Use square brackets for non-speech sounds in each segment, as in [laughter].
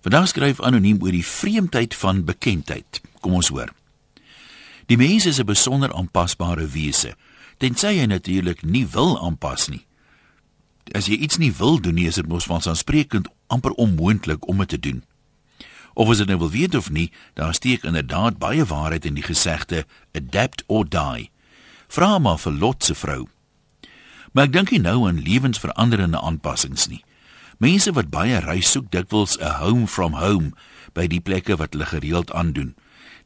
Vandag skryf anoniem oor die vreemdheid van bekendheid. Kom ons hoor. Die mens is 'n besonder aanpasbare wese, tensy hy natuurlik nie wil aanpas nie. As jy iets nie wil doen nie, is dit mos vanselfsprekend amper onmoontlik om dit te doen. Of as jy nou wil weet of nie, daar steek inderdaad baie waarheid in die gesegde adapt or die. Vra maar vir Lot se vrou. Maar ek dink nie nou aan lewensveranderende aanpassings nie. Mense wat baie reis soek dikwels 'n home from home by die plekke wat hulle gereeld aandoen.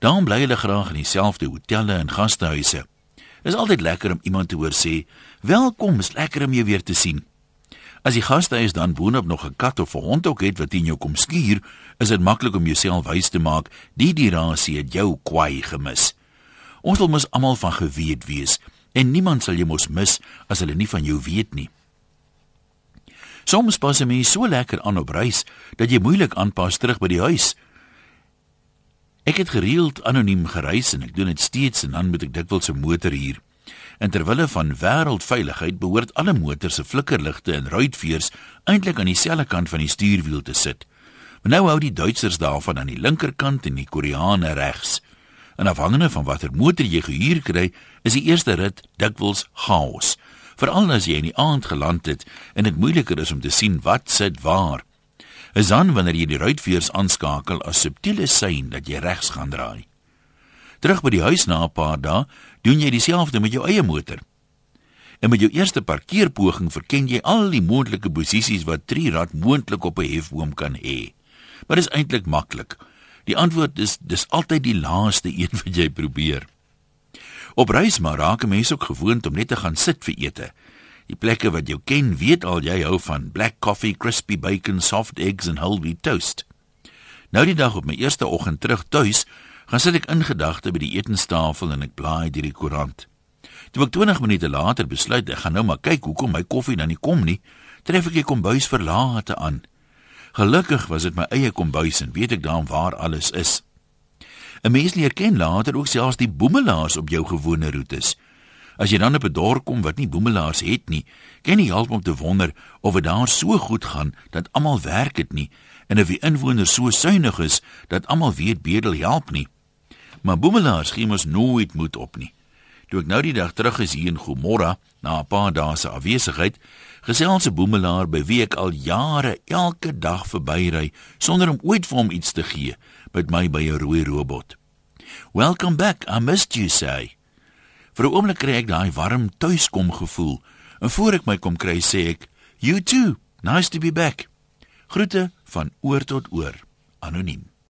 Daarom bly hulle graag in dieselfde hotelle en gastehuise. Dit is altyd lekker om iemand te hoor sê, "Welkom, is lekker om jou weer te sien." As die gastehuis dan boonop nog 'n kat of 'n hond ook het wat in jou kom skuur, is dit maklik om jouself wys te maak, die dirasie het jou kwaai gemis. Ons wil mos almal van geweet wees en niemand sal jou mos mis as hulle nie van jou weet nie. Soms pas jy my so lekker aan op reis dat jy moeilik aanpas terug by die huis. Ek het gereeld anoniem gereis en ek doen dit steeds en dan moet ek dikwels 'n motor huur. En terwille van wêreldveiligheid behoort alle motors se flikkerligte en ruitveers eintlik aan dieselfde kant van die stuurwiel te sit. Maar nou hou die Duitsers daarvan aan die linkerkant en die Koreane regs. En afhangende van watter motor jy gehuur kry, is die eerste rit dikwels chaos. Veral as jy in die aand geland het en dit moeiliker is om te sien wat sit waar. Is dan wanneer jy die ruitveers aanskakel as subtiele sein dat jy regs gaan draai. Terug by die huis na 'n paar dae, doen jy dieselfde met jou eie motor. En met jou eerste parkeerpoging verken jy al die moontlike posisies wat 'n trirad moontlik op 'n hefboom kan hê. Maar dit is eintlik maklik. Die antwoord is dis altyd die laaste [laughs] een wat jy probeer. Op reis maar raak mense ook gewoond om net te gaan sit vir ete. Die plekke wat jou ken, weet al jy hou van black coffee, crispy bacon, soft eggs en whole wheat toast. Nou die dag op my eerste oggend terug tuis, gaan sit ek in gedagte by die etenstafel en ek blaai deur die koerant. Toe ek 20 minute later besluit ek gaan nou maar kyk hoekom my koffie dan nie kom nie, tref ek die kombuis verlate aan. Gelukkig was dit my eie kombuis en weet ek dan waar alles is. 'n Mens leer ken later ook selfs die boemelaars op jou gewone roetes. As jy dan op 'n dorp kom wat nie boemelaars het nie, kan jy help om te wonder of dit daar so goed gaan dat almal werk dit nie en of die inwoners so suiwig is dat almal weet bedel help nie. Maar boemelaars gee mos nooit moed op nie. Toe ek nou die dag terug is hier in Gomorra na 'n paar dae se afwesigheid, gesels 'n boemelaar by wie ek al jare elke dag verbyry sonder om ooit vir hom iets te gee, met my by 'n rooi robot. Welcome back, I missed you say. Vir 'n oomblik kry ek daai warm tuiskom gevoel, en voor ek my kom kry sê ek, "You too, nice to be back." Groete van oor tot oor, anoniem.